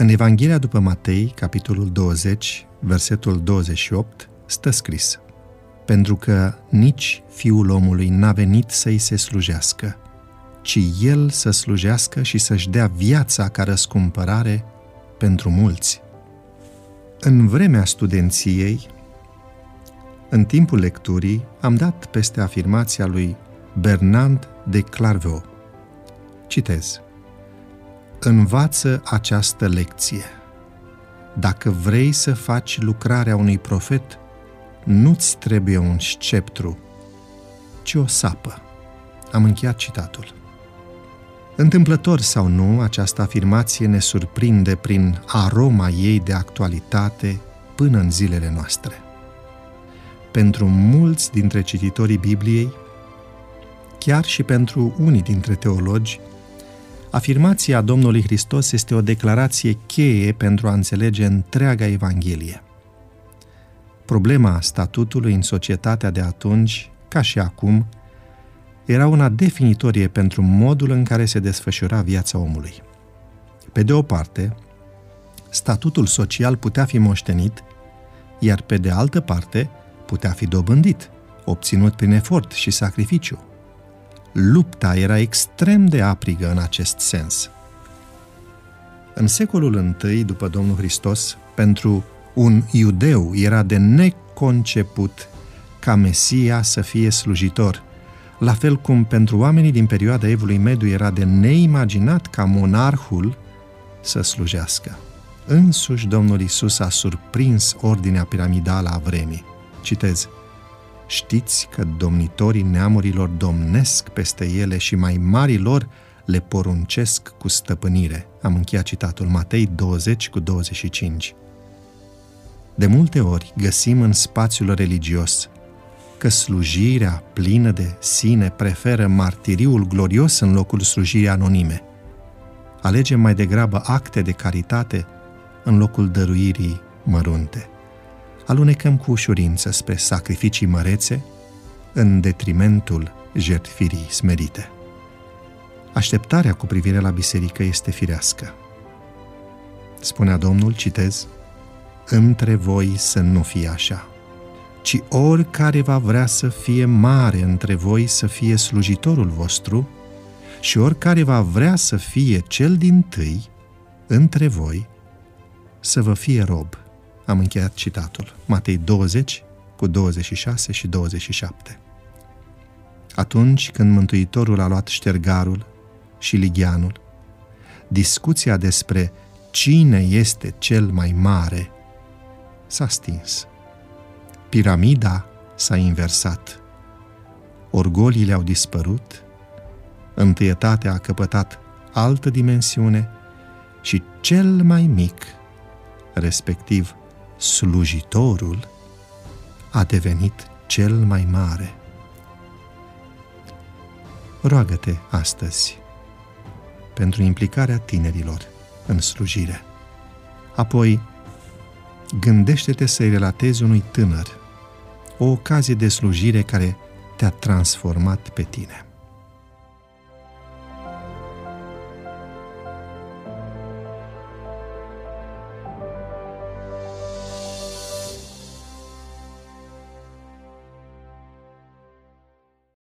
În Evanghelia după Matei, capitolul 20, versetul 28, stă scris Pentru că nici Fiul omului n-a venit să-i se slujească, ci El să slujească și să-și dea viața ca răscumpărare pentru mulți. În vremea studenției, în timpul lecturii, am dat peste afirmația lui Bernard de Clairvaux. Citez. Învață această lecție. Dacă vrei să faci lucrarea unui profet, nu-ți trebuie un sceptru, ci o sapă. Am încheiat citatul. Întâmplător sau nu, această afirmație ne surprinde prin aroma ei de actualitate până în zilele noastre. Pentru mulți dintre cititorii Bibliei, chiar și pentru unii dintre teologi, afirmația Domnului Hristos este o declarație cheie pentru a înțelege întreaga Evanghelie. Problema statutului în societatea de atunci, ca și acum, era una definitorie pentru modul în care se desfășura viața omului. Pe de o parte, statutul social putea fi moștenit, iar pe de altă parte putea fi dobândit, obținut prin efort și sacrificiu. Lupta era extrem de aprigă în acest sens. În secolul I după Domnul Hristos, pentru un iudeu era de neconceput ca Mesia să fie slujitor – la fel cum pentru oamenii din perioada Evului Mediu era de neimaginat ca monarhul să slujească. Însuși Domnul Isus a surprins ordinea piramidală a vremii. Citez, Știți că domnitorii neamurilor domnesc peste ele și mai marilor le poruncesc cu stăpânire. Am încheiat citatul Matei 20 cu 25. De multe ori găsim în spațiul religios că slujirea plină de sine preferă martiriul glorios în locul slujirii anonime. Alegem mai degrabă acte de caritate în locul dăruirii mărunte. Alunecăm cu ușurință spre sacrificii mărețe în detrimentul jertfirii smerite. Așteptarea cu privire la biserică este firească. Spunea Domnul, citez, între voi să nu fie așa ci oricare va vrea să fie mare între voi să fie slujitorul vostru și oricare va vrea să fie cel din tâi între voi să vă fie rob. Am încheiat citatul. Matei 20 cu 26 și 27. Atunci când Mântuitorul a luat ștergarul și ligheanul, discuția despre cine este cel mai mare s-a stins. Piramida s-a inversat. Orgoliile au dispărut, întâietatea a căpătat altă dimensiune și cel mai mic, respectiv slujitorul, a devenit cel mai mare. Roagă-te astăzi pentru implicarea tinerilor în slujire. Apoi, gândește-te să-i relatezi unui tânăr o ocazie de slujire care te-a transformat pe tine.